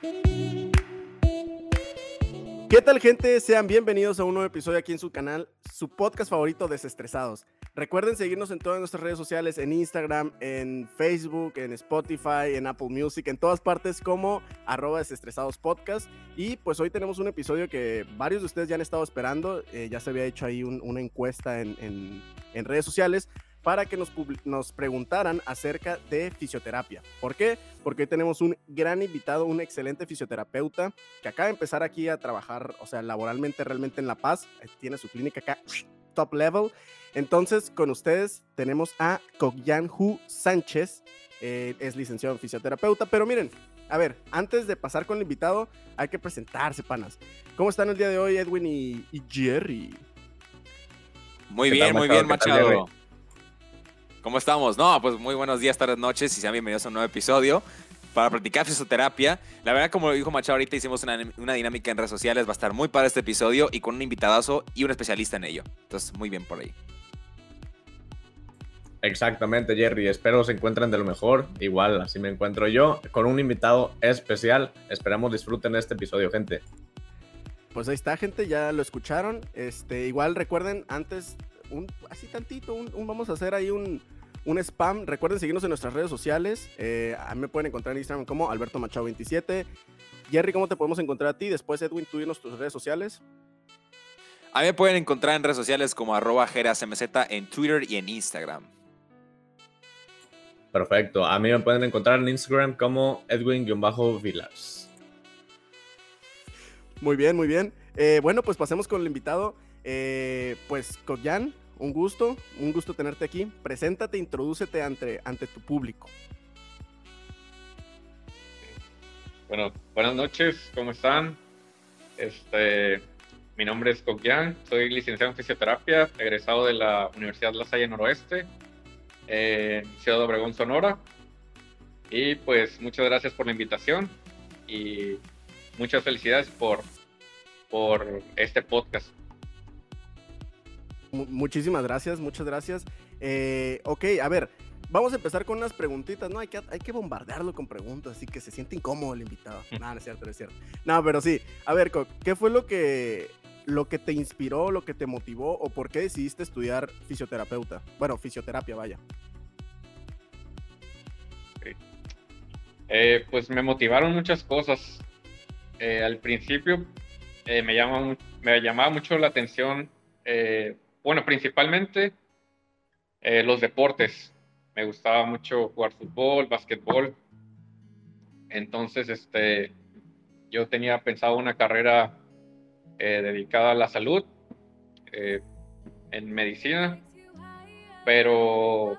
¿Qué tal gente? Sean bienvenidos a un nuevo episodio aquí en su canal, su podcast favorito Desestresados. Recuerden seguirnos en todas nuestras redes sociales, en Instagram, en Facebook, en Spotify, en Apple Music, en todas partes como desestresados podcast. Y pues hoy tenemos un episodio que varios de ustedes ya han estado esperando, eh, ya se había hecho ahí una encuesta en, en redes sociales para que nos, nos preguntaran acerca de fisioterapia. ¿Por qué? Porque hoy tenemos un gran invitado, un excelente fisioterapeuta que acaba de empezar aquí a trabajar, o sea, laboralmente realmente en La Paz, eh, tiene su clínica acá, top level. Entonces, con ustedes tenemos a Hu Sánchez, eh, es licenciado en fisioterapeuta, pero miren, a ver, antes de pasar con el invitado, hay que presentarse, panas. ¿Cómo están el día de hoy, Edwin y, Jerry? Muy bien, muy bien, Machado. ¿Cómo estamos? No, pues muy buenos días, tardes, noches y sean bienvenidos a un nuevo episodio para practicar fisioterapia. La verdad, como lo dijo Machado ahorita, hicimos una, dinámica en redes sociales. Va a estar muy para este episodio y con un invitadazo y un especialista en ello. Entonces, muy bien por ahí. Exactamente, Jerry. Espero se encuentren de lo mejor. Igual, así me encuentro yo, con un invitado especial. Esperamos disfruten este episodio, gente. Pues ahí está, gente, ya lo escucharon. Este, igual recuerden, antes, un, así tantito, vamos a hacer ahí un, un spam. Recuerden seguirnos en nuestras redes sociales. Eh, a mí me pueden encontrar en Instagram como Alberto Machado 27. Jerry, ¿cómo te podemos encontrar a ti? Después, Edwin, tú dinos tus redes sociales. A mí me pueden encontrar en redes sociales como arroba jerasmz en Twitter y en Instagram. Perfecto. A mí me pueden encontrar en Instagram como Edwin-Villas. Muy bien, muy bien. Eh, bueno, pues pasemos con el invitado. Eh, pues, Koyan, un gusto, un gusto tenerte aquí. Preséntate, introdúcete ante, ante tu público. Bueno, buenas noches, ¿cómo están? Este, mi nombre es Coquian, soy licenciado en fisioterapia, egresado de la Universidad La Salle Noroeste, en Ciudad Obregón, Sonora. Y pues muchas gracias por la invitación y muchas felicidades por, por este podcast muchísimas gracias, muchas gracias. Eh, ok, a ver, vamos a empezar con unas preguntitas, ¿no? Hay que, hay que bombardearlo con preguntas, así que se siente incómodo el invitado. no, no es cierto, no es cierto. No, pero sí, a ver, ¿qué fue lo que, lo que te inspiró, lo que te motivó o por qué decidiste estudiar fisioterapeuta? Bueno, fisioterapia, vaya. Eh, pues me motivaron muchas cosas. Eh, al principio me, llama, me llamaba mucho la atención bueno, principalmente eh, los deportes. Me gustaba mucho jugar fútbol, básquetbol. Entonces, este, yo tenía pensado una carrera eh, dedicada a la salud, eh, en medicina, pero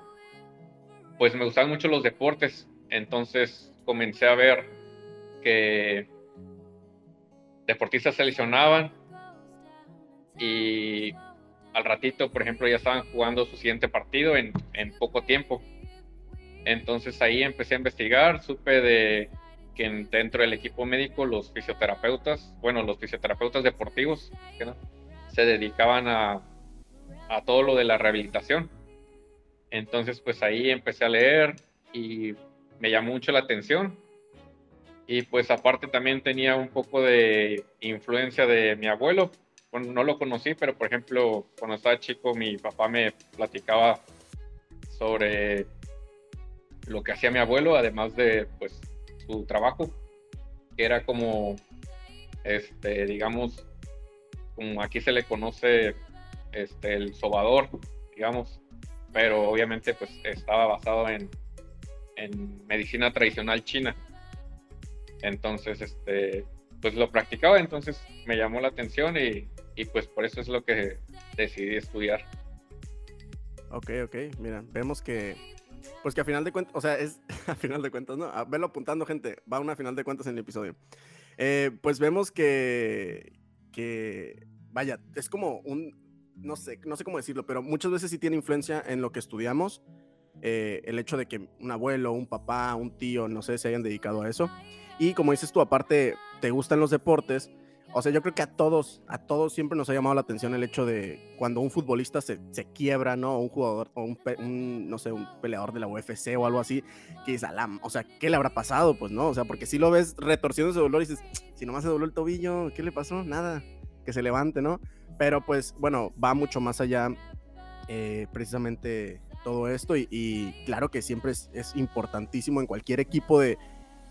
pues me gustaban mucho los deportes. Entonces comencé a ver que deportistas se lesionaban y al ratito, por ejemplo, ya estaban jugando su siguiente partido en, poco tiempo. Entonces ahí empecé a investigar, supe de que dentro del equipo médico los fisioterapeutas, bueno, los fisioterapeutas deportivos, se dedicaban a, a todo lo de la rehabilitación. Entonces pues ahí empecé a leer y me llamó mucho la atención. Y pues aparte también tenía un poco de influencia de mi abuelo, bueno, no lo conocí, pero por ejemplo, cuando estaba chico, mi papá me platicaba sobre lo que hacía mi abuelo, además de pues su trabajo, que era como, este, digamos, como aquí se le conoce este, el sobador, digamos, pero obviamente pues estaba basado en, en medicina tradicional china. Entonces, este, pues lo practicaba, entonces me llamó la atención y y pues por eso es lo que decidí estudiar. Ok, ok, mira, vemos que, pues que a final de cuentas, o sea, es a final de cuentas, ¿no? A verlo apuntando, gente, va a una final de cuentas en el episodio. Eh, pues vemos que, que, vaya, es como un, no sé, no sé cómo decirlo, pero muchas veces sí tiene influencia en lo que estudiamos. Eh, el hecho de que un abuelo, un papá, un tío, no sé, se hayan dedicado a eso. Y como dices tú, aparte, te gustan los deportes, o sea, yo creo que a todos, a todos siempre nos ha llamado la atención el hecho de cuando un futbolista se, se quiebra, ¿no? O un jugador, o un, no sé, un peleador de la UFC o algo así, que dice, o sea, ¿qué le habrá pasado? Pues no, o sea, porque si lo ves retorciendo ese dolor y dices, si nomás se dobló el tobillo, ¿qué le pasó? Nada, que se levante, ¿no? Pero pues, bueno, va mucho más allá eh, precisamente todo esto y, claro que siempre es, es importantísimo en cualquier equipo de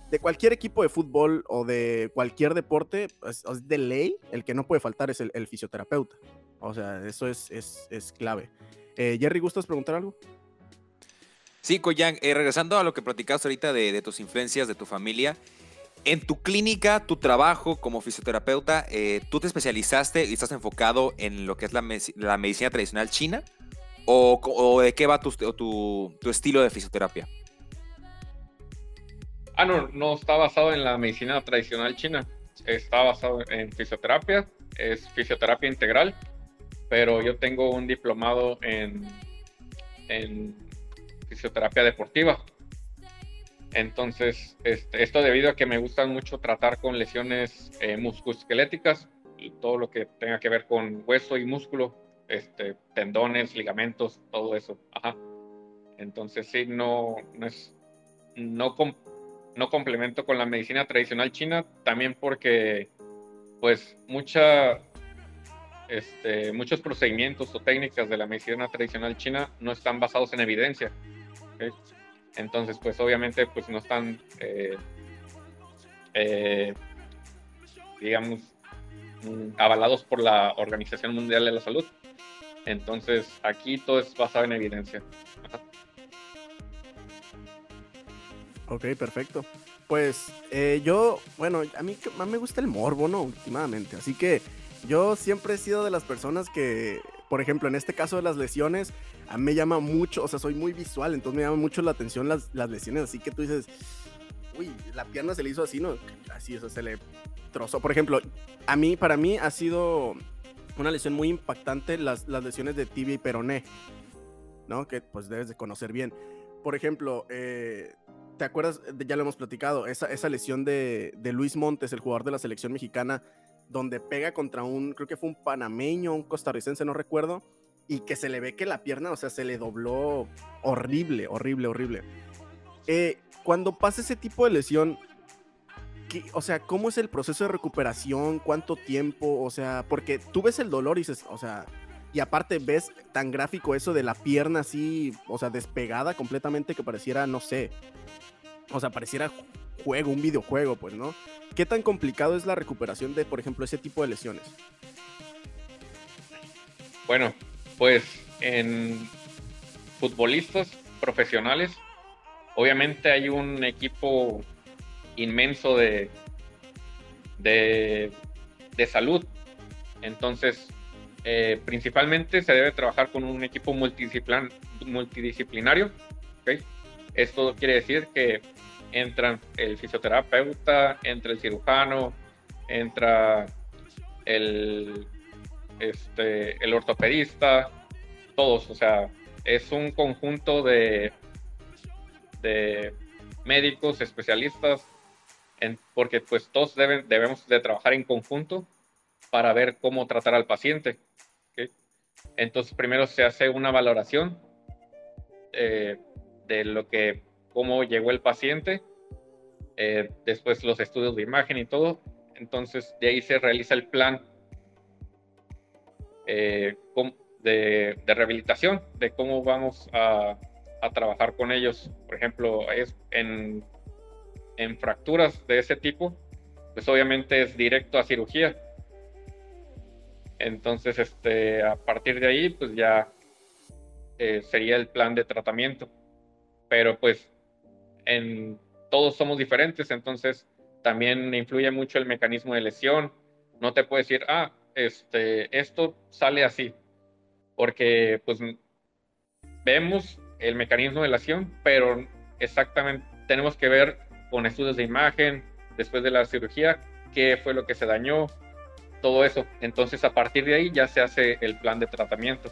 de cualquier equipo de fútbol o de cualquier deporte, es, de ley, el que no puede faltar es el, fisioterapeuta. O sea, eso es, es, clave. Eh, Jerry, ¿gustas preguntar algo? Sí, Koyan, eh, regresando a lo que platicaste ahorita de, tus influencias, de tu familia, en tu clínica, tu trabajo como fisioterapeuta, eh, ¿tú te especializaste y estás enfocado en lo que es la, medicina tradicional china? ¿O, de qué va tu estilo de fisioterapia? Ah, no, no está basado en la medicina tradicional china. Está basado en fisioterapia, es fisioterapia integral, pero yo tengo un diplomado en, en fisioterapia deportiva. Entonces, este, esto debido a que me gusta mucho tratar con lesiones eh, musculoesqueléticas y todo lo que tenga que ver con hueso y músculo, este, tendones, ligamentos, todo eso. Ajá. Entonces, sí, no, no es, no, no complemento con la medicina tradicional china, también porque pues mucha, este, muchos procedimientos o técnicas de la medicina tradicional china no están basados en evidencia. Entonces, pues obviamente pues no están, eh, eh, digamos, mm, avalados por la Organización Mundial de la Salud. Entonces, aquí todo es basado en evidencia. Ok, perfecto. Pues eh, yo, bueno, a mí más me gusta el morbo, ¿no? Últimamente. Así que yo siempre he sido de las personas que, por ejemplo, en este caso de las lesiones, a mí me llama mucho, o sea, soy muy visual, entonces me llama mucho la atención las, lesiones. Así que tú dices, uy, la pierna se le hizo así, ¿no? Así, eso se le trozó. Por ejemplo, a mí, para mí ha sido una lesión muy impactante las, las lesiones de tibia y peroné, ¿no? Que pues debes de conocer bien. Por ejemplo, eh, ¿te acuerdas? Ya lo hemos platicado, esa, esa lesión de, de, Luis Montes, el jugador de la selección mexicana, donde pega contra un, creo que fue un panameño, un costarricense, no recuerdo, y que se le ve que la pierna, o sea, se le dobló horrible, horrible, horrible. Eh, cuando pasa ese tipo de lesión, ¿qué, o sea, ¿cómo es el proceso de recuperación? ¿Cuánto tiempo? O sea, porque tú ves el dolor y dices, o sea, y aparte ves tan gráfico eso de la pierna así, o sea, despegada completamente que pareciera, no sé, o sea, pareciera juego, un videojuego, pues, ¿no? ¿Qué tan complicado es la recuperación de, por ejemplo, ese tipo de lesiones? Bueno, pues en futbolistas profesionales, obviamente hay un equipo inmenso de, de, salud. Entonces, eh, principalmente se debe trabajar con un equipo multidisciplinario. Esto quiere decir que entran el fisioterapeuta, entra el cirujano, entra el, este, ortopedista, todos, o sea, es un conjunto de, médicos, especialistas, porque pues todos debemos de trabajar en conjunto para ver cómo tratar al paciente. Entonces primero se hace una valoración eh, de lo que cómo llegó el paciente, eh, después los estudios de imagen y todo. Entonces, de ahí se realiza el plan eh, de, rehabilitación, de cómo vamos a, trabajar con ellos. Por ejemplo, es en, en fracturas de ese tipo, pues obviamente es directo a cirugía. Entonces, este, a partir de ahí, pues ya eh, sería el plan de tratamiento. Pero pues en todos somos diferentes, entonces también influye mucho el mecanismo de lesión. No te puedes decir, ah, este, esto sale así, porque pues vemos el mecanismo de lesión, pero exactamente tenemos que ver con estudios de imagen, después de la cirugía, qué fue lo que se dañó, todo eso. Entonces a partir de ahí ya se hace el plan de tratamiento.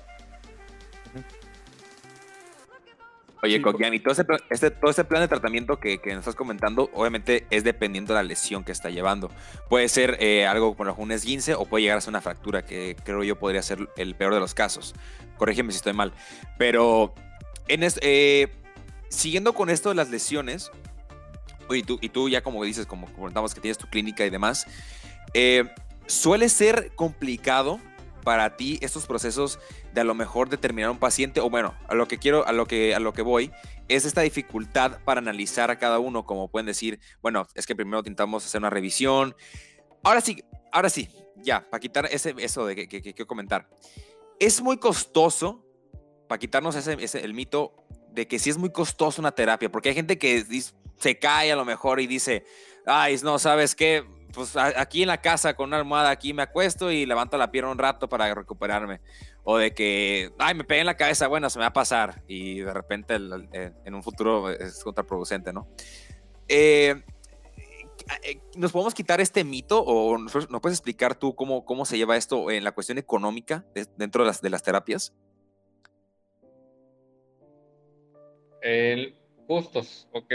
Oye, Coquian, y todo ese, este, todo ese plan de tratamiento que, que, nos estás comentando, obviamente es dependiendo de la lesión que está llevando. Puede ser eh, algo como un esguince o puede llegar a ser una fractura, que creo yo podría ser el peor de los casos. Corrígeme si estoy mal. Pero en eh, siguiendo con esto de las lesiones, y tú, y tú ya como dices, como comentamos que tienes tu clínica y demás, eh, suele ser complicado para ti estos procesos de a lo mejor determinar un paciente o bueno, a lo que quiero, a lo que a lo que voy es esta dificultad para analizar a cada uno, como pueden decir, bueno, es que primero intentamos hacer una revisión. Ahora sí, ahora sí, ya, para quitar ese, eso de que, quiero comentar. Es muy costoso, para quitarnos ese, ese, el mito de que sí es muy costoso una terapia, porque hay gente que se cae a lo mejor y dice, ay, no, ¿sabes qué? Pues aquí en la casa con una almohada aquí me acuesto y levanto la pierna un rato para recuperarme. O de que, ay, me pegué en la cabeza, bueno, se me va a pasar. Y de repente eh, en un futuro es contraproducente, ¿no? Eh, eh, ¿Nos podemos quitar este mito o nos, puedes explicar tú cómo, cómo se lleva esto en la cuestión económica dentro de las, terapias? El ok.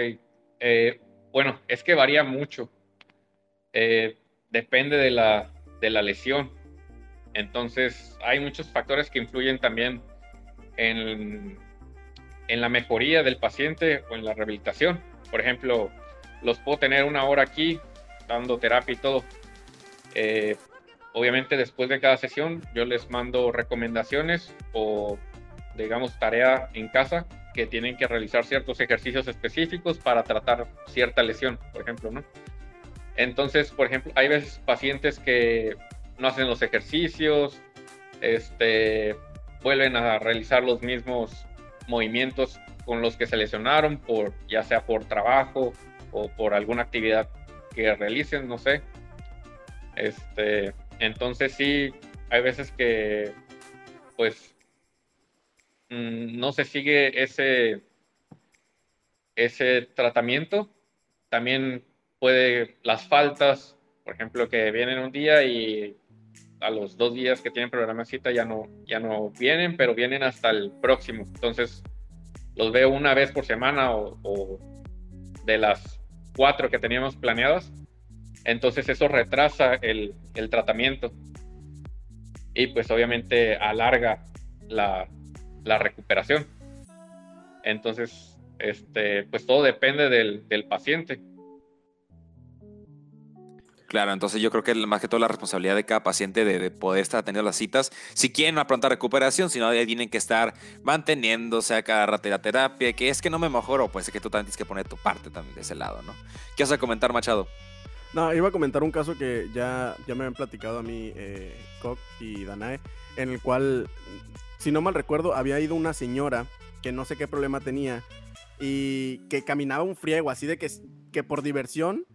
bueno, es que varía mucho eh, depende de la, de la lesión. Entonces, hay muchos factores que influyen también en, en la mejoría del paciente o en la rehabilitación. Por ejemplo, los puedo tener una hora aquí dando terapia y todo. Eh, obviamente después de cada sesión yo les mando recomendaciones o digamos tarea en casa que tienen que realizar ciertos ejercicios específicos para tratar cierta lesión, por ejemplo, ¿no? Entonces, por ejemplo, hay veces pacientes que no hacen los ejercicios, este, vuelven a realizar los mismos movimientos con los que se lesionaron, por, ya sea por trabajo o por alguna actividad que realicen, no sé. Este, entonces sí, hay veces que pues mm, no se sigue ese, ese tratamiento. También puede las faltas, por ejemplo, que vienen un día y a los dos días que tienen programa cita ya no, ya no vienen, pero vienen hasta el próximo. Entonces, los veo una vez por semana o, de las cuatro que teníamos planeadas. Entonces, eso retrasa el, el tratamiento y pues obviamente alarga la, la recuperación. Entonces, este, pues todo depende del, del paciente. Claro, entonces yo creo que más que todo la responsabilidad de cada paciente de, poder estar teniendo las citas, si quieren una pronta recuperación, si no, tienen que estar manteniéndose a cada rato la terapia, que es que no me mejoro, pues es que tú también tienes que poner tu parte también de ese lado, ¿no? ¿Qué vas a comentar, Machado? No, iba a comentar un caso que ya, ya me habían platicado a mí, eh, y Danae, en el cual, si no mal recuerdo, había ido una señora que no sé qué problema tenía y que caminaba un friego, así de que, que por diversión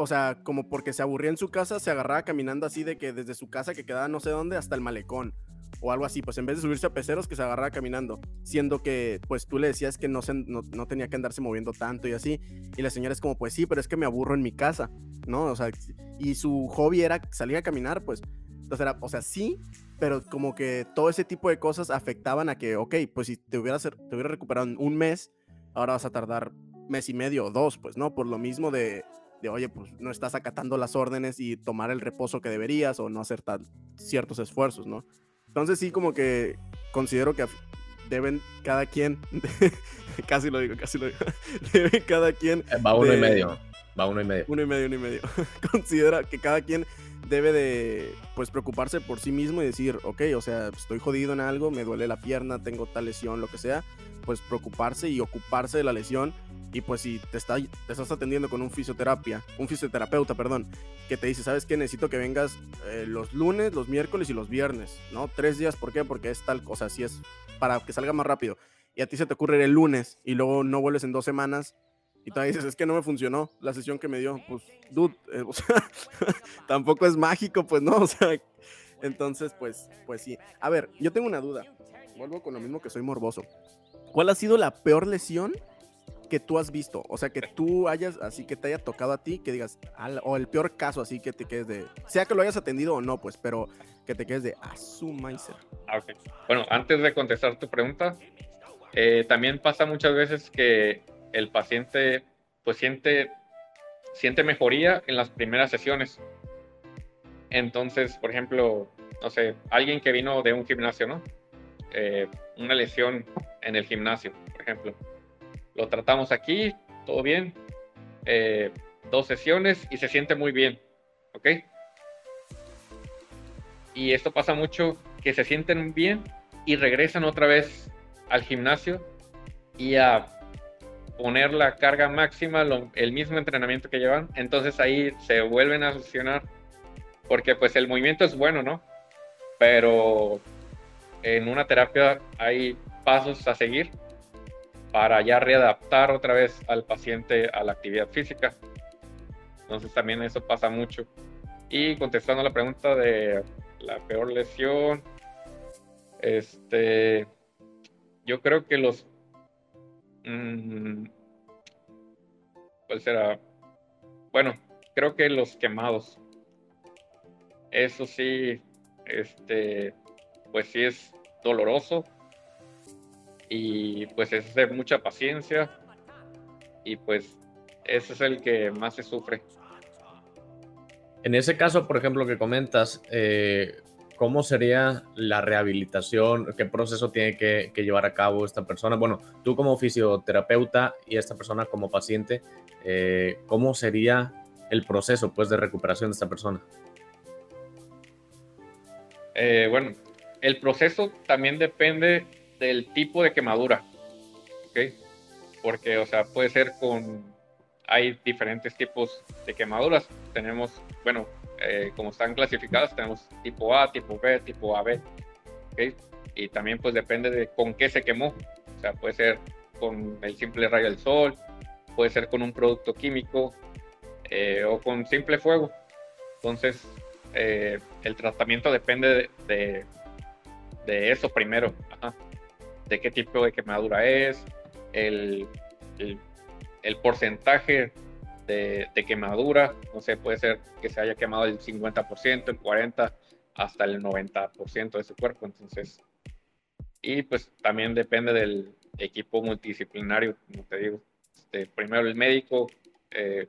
o sea, como porque se aburría en su casa, se agarraba caminando así de que desde su casa que quedaba no sé dónde hasta el malecón o algo así, pues en vez de subirse a peceros que se agarraba caminando, siendo que pues tú le decías que no, se, no, tenía que andarse moviendo tanto y así, y la señora es como pues sí, pero es que me aburro en mi casa, ¿no? O sea, y su hobby era salir a caminar, pues, entonces era, o sea, sí, pero como que todo ese tipo de cosas afectaban a que, ok, pues si te hubieras, te hubiera recuperado un mes, ahora vas a tardar mes y medio o dos, pues, ¿no? Por lo mismo de de, oye, pues no estás acatando las órdenes y tomar el reposo que deberías o no hacer tan, ciertos esfuerzos, ¿no? Entonces sí como que considero que deben cada quien, casi lo digo, casi lo digo, deben cada quien... Eh, va uno y medio, va uno y medio. Uno y medio, uno y medio. Considera que cada quien debe de, pues, preocuparse por sí mismo y decir, ok, o sea, estoy jodido en algo, me duele la pierna, tengo tal lesión, lo que sea, pues preocuparse y ocuparse de la lesión y pues si te, está, te estás atendiendo con un fisioterapia, un fisioterapeuta, perdón, que te dice, ¿sabes qué? Necesito que vengas eh, los lunes, los miércoles y los viernes, ¿no? Tres días, ¿por qué? Porque es tal cosa, así es para que salga más rápido. Y a ti se te ocurre el lunes y luego no vuelves en dos semanas y tú dices, es que no me funcionó la sesión que me dio. Pues, dude, eh, o sea, tampoco es mágico, pues no, o sea, entonces, pues, pues sí. A ver, yo tengo una duda. Vuelvo con lo mismo que soy morboso. ¿Cuál ha sido la peor lesión que tú has visto? O sea, que tú hayas, así que te haya tocado a ti, que digas, o el peor caso, así que te quedes de, sea que lo hayas atendido o no, pues, pero que te quedes de, a su ah, Bueno, antes de contestar tu pregunta, Eh, también pasa muchas veces que el paciente pues siente, siente mejoría en las primeras sesiones. Entonces, por ejemplo, no sé, alguien que vino de un gimnasio, ¿no? Eh, una lesión en el gimnasio, por ejemplo. Lo tratamos aquí, todo bien, eh, dos sesiones y se siente muy bien, ¿ok? Y esto pasa mucho, que se sienten bien y regresan otra vez al gimnasio y a poner la carga máxima, el mismo entrenamiento que llevan, entonces ahí se vuelven a succionar, porque pues el movimiento es bueno, ¿no? Pero en una terapia hay pasos a seguir para ya readaptar otra vez al paciente a la actividad física. Entonces también eso pasa mucho. Y contestando la pregunta de la peor lesión, este, yo creo que los Mm, ¿Cuál será? Bueno, creo que los quemados. Eso sí, este, pues sí es doloroso. Y pues es de mucha paciencia. Y pues ese es el que más se sufre. En ese caso, por ejemplo, que comentas, eh, ¿cómo sería la rehabilitación? ¿Qué proceso tiene que, llevar a cabo esta persona? Bueno, tú como fisioterapeuta y esta persona como paciente, eh, ¿cómo sería el proceso pues, de recuperación de esta persona? Eh, bueno, el proceso también depende del tipo de quemadura. Porque, o sea, puede ser con... Hay diferentes tipos de quemaduras. Tenemos, bueno, eh, como están clasificadas, tenemos tipo A, tipo B, tipo AB. ¿okay? Y también pues depende de con qué se quemó. O sea, puede ser con el simple rayo del sol, puede ser con un producto químico eh, o con simple fuego. Entonces, eh, el tratamiento depende de, de, eso primero, de qué tipo de quemadura es, el, el, el porcentaje de, quemadura, no sé, puede ser que se haya quemado el 50%, el 40%, hasta el 90% de su cuerpo, entonces, y pues también depende del equipo multidisciplinario, como te digo, este, primero el médico, eh,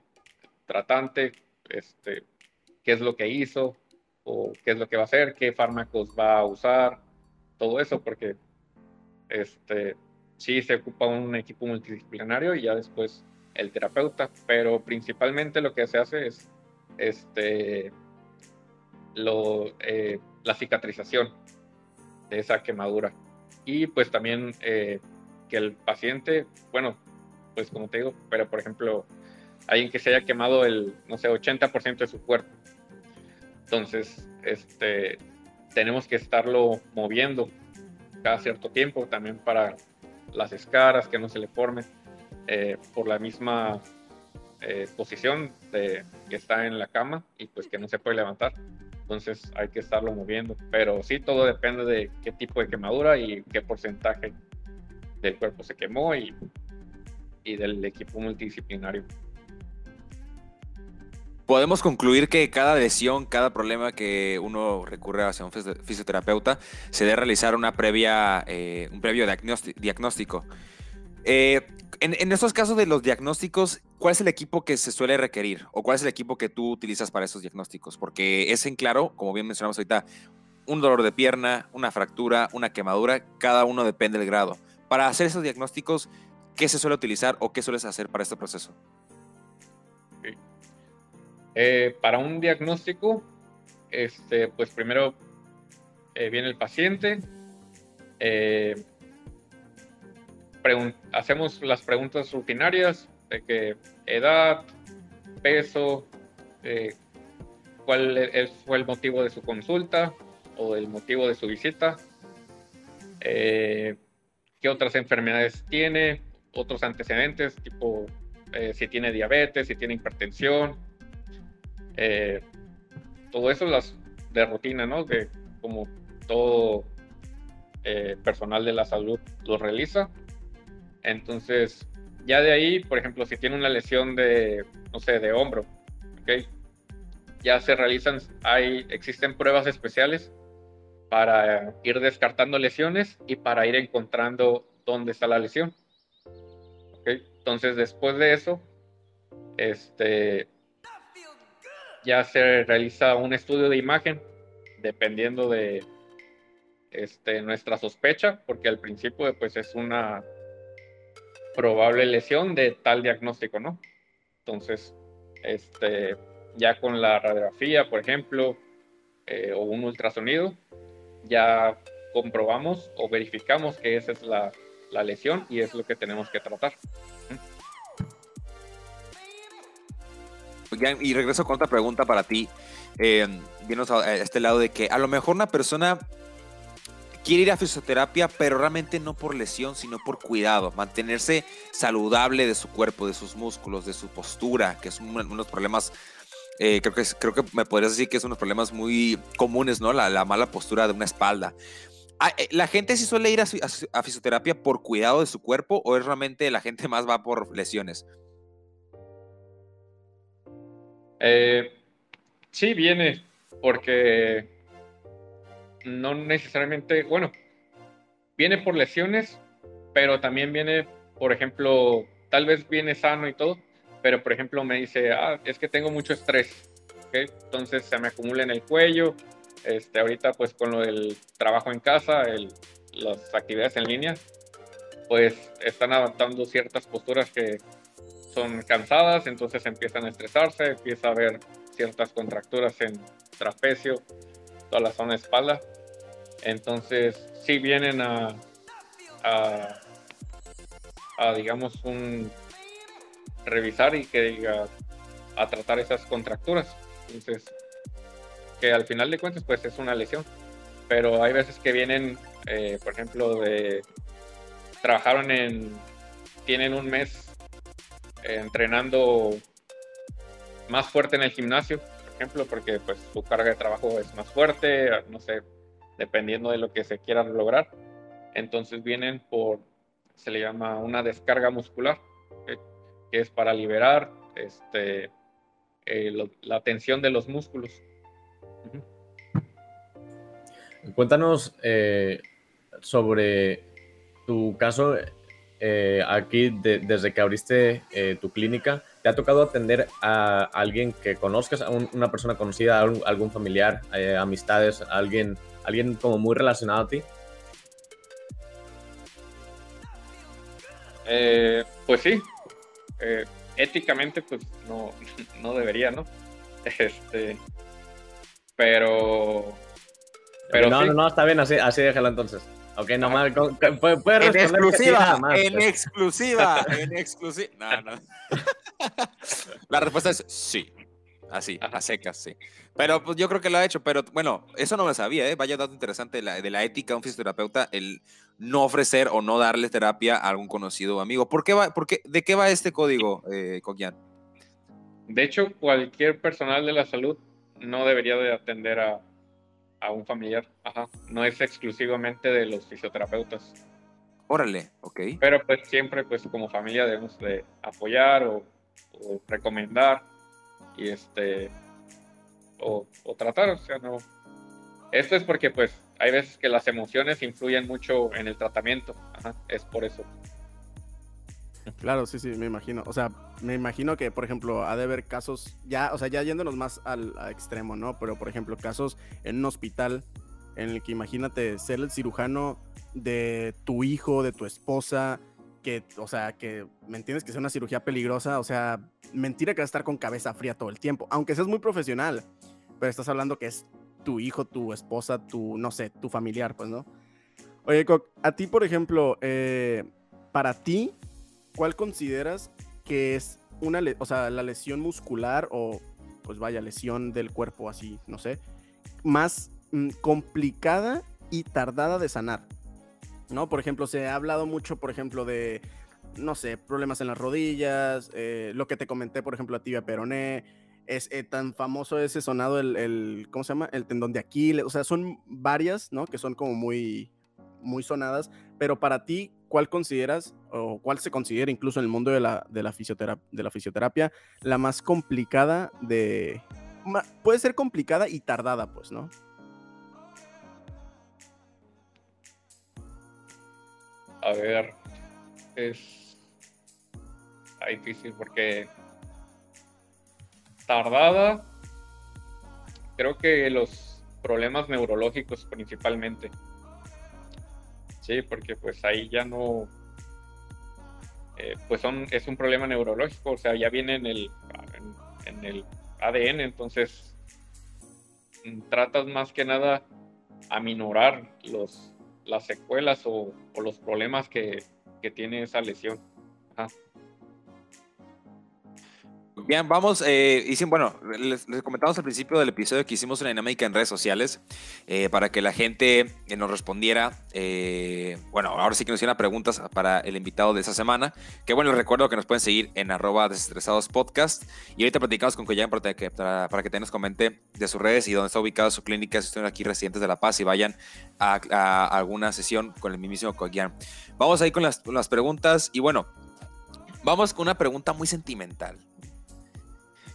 tratante, este, qué es lo que hizo o qué es lo que va a hacer, qué fármacos va a usar, todo eso, porque este, sí se ocupa un equipo multidisciplinario y ya después el terapeuta, pero principalmente lo que se hace es este, eh, la cicatrización de esa quemadura. Y pues también eh, que el paciente, bueno, pues como te digo, pero por ejemplo, alguien que se haya quemado el, no sé, 80% de su cuerpo. Entonces, este, tenemos que estarlo moviendo cada cierto tiempo también para las escaras, que no se le formen eh, por la misma eh, posición de, que está en la cama y pues que no se puede levantar. Entonces hay que estarlo moviendo. Pero sí, todo depende de qué tipo de quemadura y qué porcentaje del cuerpo se quemó y, y del equipo multidisciplinario. Podemos concluir que cada lesión, cada problema que uno recurre hacia un fisioterapeuta, se debe realizar una previa, eh, un previo diagnóstico. Eh, en, estos casos de los diagnósticos, ¿cuál es el equipo que se suele requerir? ¿O cuál es el equipo que tú utilizas para esos diagnósticos? Porque es en claro, como bien mencionamos ahorita, un dolor de pierna, una fractura, una quemadura, cada uno depende del grado. Para hacer esos diagnósticos, ¿qué se suele utilizar o qué sueles hacer para este proceso? Eh, para un diagnóstico, este, pues primero eh, viene el paciente, eh, hacemos las preguntas rutinarias de que edad, peso, eh, cuál e-, fue el motivo de su consulta o el motivo de su visita, eh, qué otras enfermedades tiene, otros antecedentes, tipo eh, si tiene diabetes, si tiene hipertensión, todo eso las de rutina, ¿no? Que como todo personal de la salud lo realiza. Entonces, ya de ahí, por ejemplo, si tiene una lesión de, no sé, de hombro, ¿ok? Ya se realizan, hay, existen pruebas especiales para ir descartando lesiones y para ir encontrando dónde está la lesión. Entonces, después de eso, este, ya se realiza un estudio de imagen, dependiendo de este, nuestra sospecha, porque al principio pues, es una probable lesión de tal diagnóstico, ¿no? Entonces, este, ya con la radiografía, por ejemplo, eh, o un ultrasonido, ya comprobamos o verificamos que esa es la, la lesión y es lo que tenemos que tratar. Y regreso con otra pregunta para ti. Eh, a este lado de que a lo mejor una persona quiere ir a fisioterapia, pero realmente no por lesión, sino por cuidado, mantenerse saludable de su cuerpo, de sus músculos, de su postura, que es uno de los problemas, eh, creo, que creo que me podrías decir que es unos problemas muy comunes, ¿no? La, la mala postura de una espalda. Ah, eh, ¿La gente sí suele ir a, fisioterapia por cuidado de su cuerpo o es realmente la gente más va por lesiones? Eh, sí, viene porque no necesariamente, bueno, viene por lesiones, pero también viene, por ejemplo, tal vez viene sano y todo, pero por ejemplo me dice, ah, es que tengo mucho estrés, entonces se me acumula en el cuello, este, ahorita pues con lo del trabajo en casa, las actividades en línea, pues están adaptando ciertas posturas que son cansadas, entonces empiezan a estresarse, empieza a haber ciertas contracturas en trapecio, toda la zona de espalda. Entonces, si vienen a, a, digamos, un revisar y que diga a tratar esas contracturas. Entonces, que al final de cuentas pues es una lesión. Pero hay veces que vienen, eh, por ejemplo, de trabajaron en, tienen un mes entrenando más fuerte en el gimnasio, ejemplo, porque pues su carga de trabajo es más fuerte, no sé, dependiendo de lo que se quiera lograr. Entonces vienen por, se le llama una descarga muscular, que es para liberar este, eh, la tensión de los músculos. Cuéntanos eh, sobre tu caso eh, aquí desde que abriste tu clínica. ¿Te ha tocado atender a alguien que conozcas, a una persona conocida, a algún familiar, amistades, alguien, alguien como muy relacionado a ti? pues sí, éticamente pues no, no debería, ¿no? Este, pero. pero no, no, no, está bien, así, así déjalo entonces. Ok, nomás. Puede, en exclusiva, en exclusiva, en exclusiva. No, no. La respuesta es sí. Así, a secas, sí. Pero pues yo creo que lo ha hecho, pero bueno, eso no lo sabía, ¿eh? Vaya dato interesante de la, de la ética de un fisioterapeuta, el no ofrecer o no darle terapia a algún conocido o amigo. ¿Por qué va, por qué, ¿De qué va este código, eh, Coquian? De hecho, cualquier personal de la salud no debería de atender a, a un familiar. Ajá. No es exclusivamente de los fisioterapeutas. Órale, ok. Pero pues siempre pues como familia debemos de apoyar o, recomendar y este o, o, tratar, o sea, no. Esto es porque pues hay veces que las emociones influyen mucho en el tratamiento. Ajá, es por eso. Claro, sí, sí, me imagino. O sea, me imagino que, por ejemplo, ha de haber casos, ya, o sea, ya yéndonos más al, extremo, ¿no? Pero, por ejemplo, casos en un hospital en el que imagínate ser el cirujano de tu hijo, de tu esposa, que, o sea, que, ¿me entiendes? Que sea una cirugía peligrosa, o sea, mentira que va a estar con cabeza fría todo el tiempo, aunque seas muy profesional, pero estás hablando que es tu hijo, tu esposa, tu, no sé, tu familiar, pues, ¿no? Oye, a ti, por ejemplo, eh, para ti, ¿cuál consideras que es una, o sea, la lesión muscular o, pues vaya, lesión del cuerpo así, no sé, más mm, complicada y tardada de sanar? ¿No? Por ejemplo, se ha hablado mucho, por ejemplo, de, no sé, problemas en las rodillas, eh, lo que te comenté, por ejemplo, a tibia peroné, es eh, tan famoso ese sonado el, el, ¿cómo se llama? El tendón de Aquiles, o sea, son varias, ¿no? Que son como muy, muy sonadas, pero para ti, ¿cuál consideras o cuál se considera incluso en el mundo de la, de la, fisioterapia, de la fisioterapia la más complicada de... Puede ser complicada y tardada, pues, ¿no? A ver, es difícil porque tardada, creo que los problemas neurológicos principalmente. Sí, porque pues ahí ya no, eh, pues son, es un problema neurológico, o sea, ya viene en el, en, el ADN, entonces mm, tratas más que nada a minorar los, las secuelas o, los problemas que, que tiene esa lesión. Bien, vamos, eh, bueno, les, comentamos al principio del episodio que hicimos una dinámica en redes sociales eh, para que la gente eh, nos respondiera, eh, bueno, ahora sí que nos hicieron preguntas para el invitado de esta semana, que bueno, les recuerdo que nos pueden seguir en arroba y ahorita platicamos con Coyan para que, para, que te nos comente de sus redes y dónde está ubicada su clínica, si están aquí residentes de La Paz y vayan a, alguna sesión con el mismo Coyan. Vamos ahí con las, con las preguntas y bueno, vamos con una pregunta muy sentimental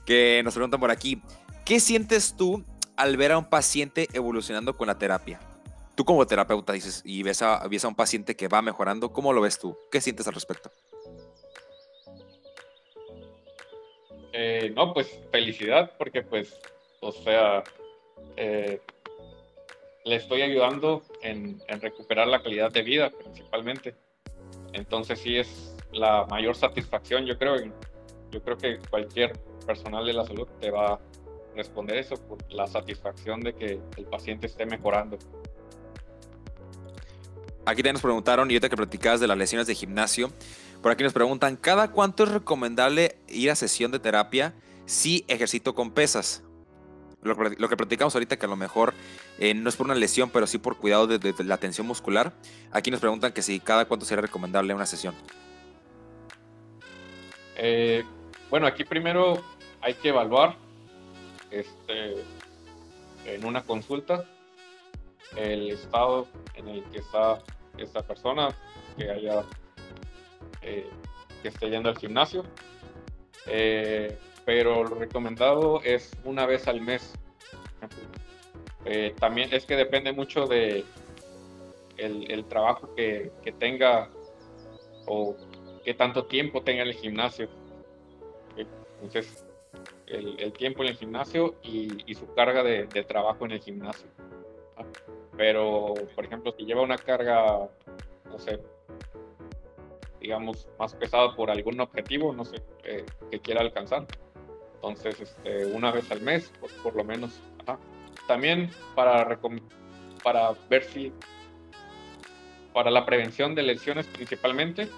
que nos preguntan por aquí, ¿qué sientes tú al ver a un paciente evolucionando con la terapia? Tú como terapeuta dices y ves a, a un paciente que va mejorando, ¿cómo lo ves tú? ¿Qué sientes al respecto? Eh, no, pues felicidad, porque pues, o sea, eh, le estoy ayudando en, en, recuperar la calidad de vida principalmente. Entonces sí es la mayor satisfacción, yo creo. Yo creo que cualquier personal de la salud te va a responder eso por la satisfacción de que el paciente esté mejorando. Aquí te nos preguntaron, y ahorita que platicabas de las lesiones de gimnasio, por aquí nos preguntan, ¿cada cuánto es recomendable ir a sesión de terapia si ejercito con pesas? Lo, que platicamos ahorita, que a lo mejor eh, no es por una lesión, pero sí por cuidado de, la tensión muscular. Aquí nos preguntan que si cada cuánto sería recomendable una sesión. Eh, bueno, aquí primero hay que evaluar este, en una consulta el estado en el que está esta persona que haya eh, que esté yendo al gimnasio. Eh, pero lo recomendado es una vez al mes. Eh, también es que depende mucho de el, trabajo que, tenga o qué tanto tiempo tenga en el gimnasio. Entonces el, tiempo en el gimnasio y, su carga de, trabajo en el gimnasio. Pero, por ejemplo, si lleva una carga, no sé, digamos, más pesada por algún objetivo, no sé, eh, que quiera alcanzar. Entonces, este, una vez al mes, por, lo menos. También para, para ver si, para la prevención de lesiones principalmente,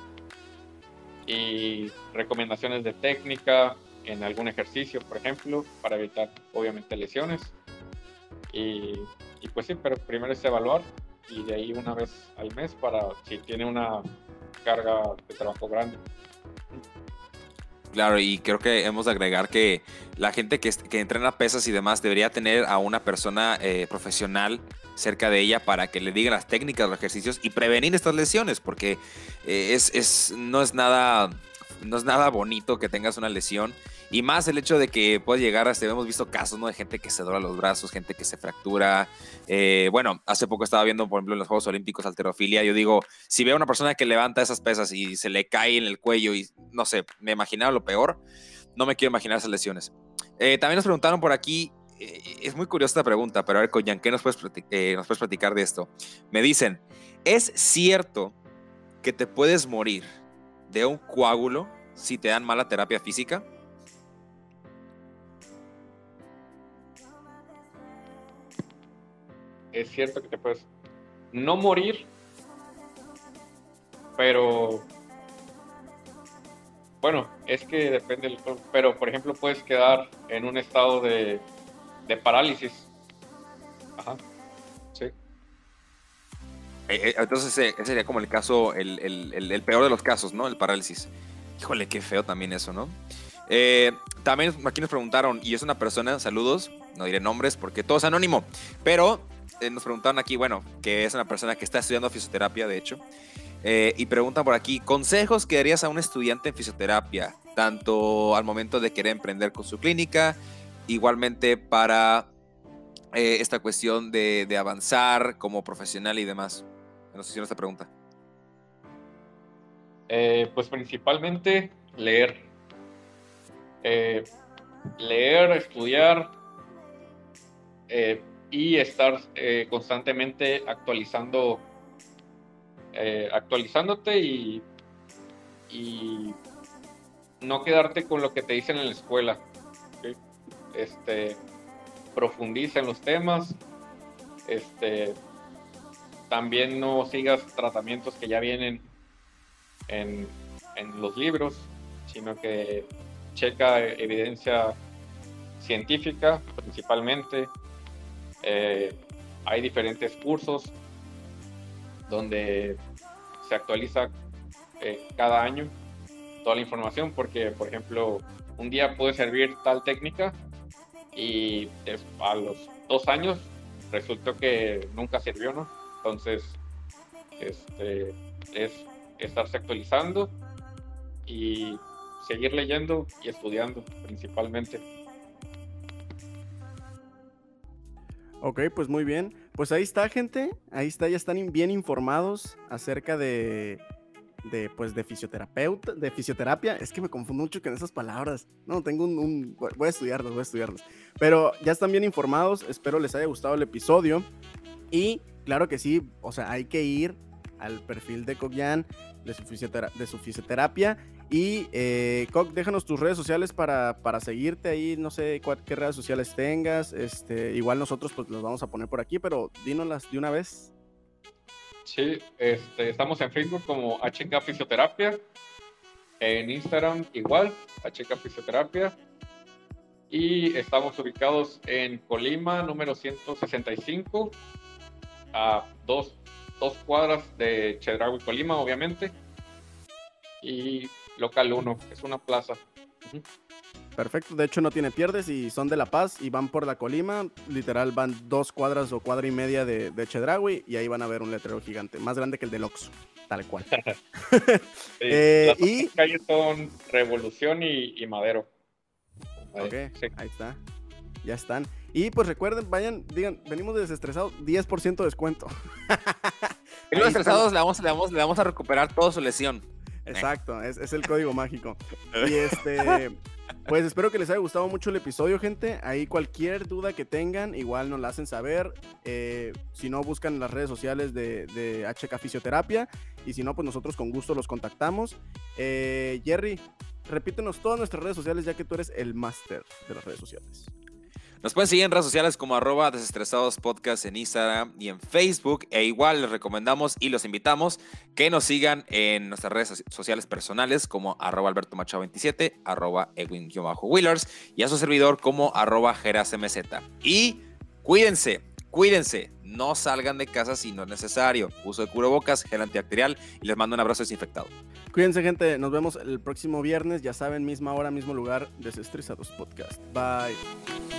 y recomendaciones de técnica, en algún ejercicio, por ejemplo, para evitar obviamente lesiones. Y, pues sí, pero primero es evaluar y de ahí una vez al mes para si tiene una carga de trabajo grande. Claro, y creo que hemos de agregar que la gente que, que entrena pesas y demás debería tener a una persona eh, profesional cerca de ella para que le diga las técnicas, los ejercicios y prevenir estas lesiones, porque eh, es, es, no, es nada, no es nada bonito que tengas una lesión y más el hecho de que puede llegar hasta, hemos visto casos, ¿no? De gente que se dobla los brazos, gente que se fractura. Eh, bueno, hace poco estaba viendo, por ejemplo, en los Juegos Olímpicos alterofilia. Yo digo, si veo a una persona que levanta esas pesas y se le cae en el cuello y, no sé, me imaginaba lo peor, no me quiero imaginar esas lesiones. Eh, también nos preguntaron por aquí, eh, es muy curiosa esta pregunta, pero a ver, Coyan, ¿qué nos puedes, nos puedes platicar de esto? Me dicen, ¿es cierto que te puedes morir de un coágulo si te dan mala terapia física? es cierto que te puedes no morir, pero bueno, es que depende del pero por ejemplo puedes quedar en un estado de, parálisis. Ajá, entonces ese sería como el caso, el, el, peor de los casos, ¿no? El parálisis. Híjole, qué feo también eso, ¿no? Eh, también aquí nos preguntaron, y es una persona, saludos, no diré nombres porque todo es anónimo, pero eh, nos preguntaron aquí, bueno, que es una persona que está estudiando fisioterapia, de hecho, eh, y preguntan por aquí, consejos que darías a un estudiante en fisioterapia, tanto al momento de querer emprender con su clínica, igualmente para eh, esta cuestión de, avanzar como profesional y demás. Nos hicieron esta pregunta. Eh, pues principalmente leer. Eh, leer, estudiar eh, y estar constantemente actualizando, actualizándote y, y, no quedarte con lo que te dicen en la escuela. Este, profundiza en los temas. Este, también no sigas tratamientos que ya vienen en, los libros, sino que checa evidencia científica principalmente. Eh, hay diferentes cursos donde se actualiza eh, cada año toda la información porque, por ejemplo, un día puede servir tal técnica y a los dos años resultó que nunca sirvió, ¿no? Entonces, este, es estarse actualizando y seguir leyendo y estudiando principalmente. Ok, pues muy bien. Pues ahí está, gente. Ahí está, ya están bien informados acerca de, de pues de fisioterapeuta, de fisioterapia. Es que me confundo mucho con esas palabras. No, tengo un, un, voy a estudiarlas, voy a estudiarlas. Pero ya están bien informados. Espero les haya gustado el episodio. Y claro que sí, o sea, hay que ir al perfil de Cogyan, de su, fisioterapia. Y, eh, déjanos tus redes sociales para, para seguirte ahí. No sé qué redes sociales tengas. Este, igual nosotros pues los vamos a poner por aquí, pero dínoslas de una vez. Sí, este, estamos en Facebook como HK Fisioterapia. En Instagram igual, HK Fisioterapia. Y estamos ubicados en Colima, número 165, a dos dos cuadras de Chedraui, Colima, obviamente. Y local 1, es una plaza. Perfecto, de hecho no tiene pierdes y son de La Paz y van por la Colima, literal van dos cuadras o cuadra y media de, de y ahí van a ver un letrero gigante, más grande que el del Oxxo, tal cual. Eh, y las calles son Revolución y, Madero. ok, ahí está, ya están. Y pues recuerden, vayan, digan, venimos desestresados, 10% de descuento. Venimos estresados, le vamos, le, vamos, le vamos a recuperar toda su lesión. Exacto, es, es el código mágico. Y este, pues espero que les haya gustado mucho el episodio, gente. Ahí cualquier duda que tengan, igual nos la hacen saber. Eh, si no, buscan las redes sociales de, de, HK Fisioterapia. Y si no, pues nosotros con gusto los contactamos. Eh, Jerry, repítenos todas nuestras redes sociales, ya que tú eres el máster de las redes sociales. Nos pueden seguir en redes sociales como arroba desestresados podcast en Instagram y en Facebook. E igual les recomendamos y los invitamos que nos sigan en nuestras redes sociales personales como arroba alberto macho 27, arroba edwin-willers y a su servidor como arroba gerasmz. Y cuídense, cuídense, no salgan de casa si no es necesario. Uso de cubrebocas, gel antibacterial y les mando un abrazo desinfectado. Cuídense, gente. Nos vemos el próximo viernes. Ya saben, misma hora, mismo lugar. Desestresados Podcast. Bye.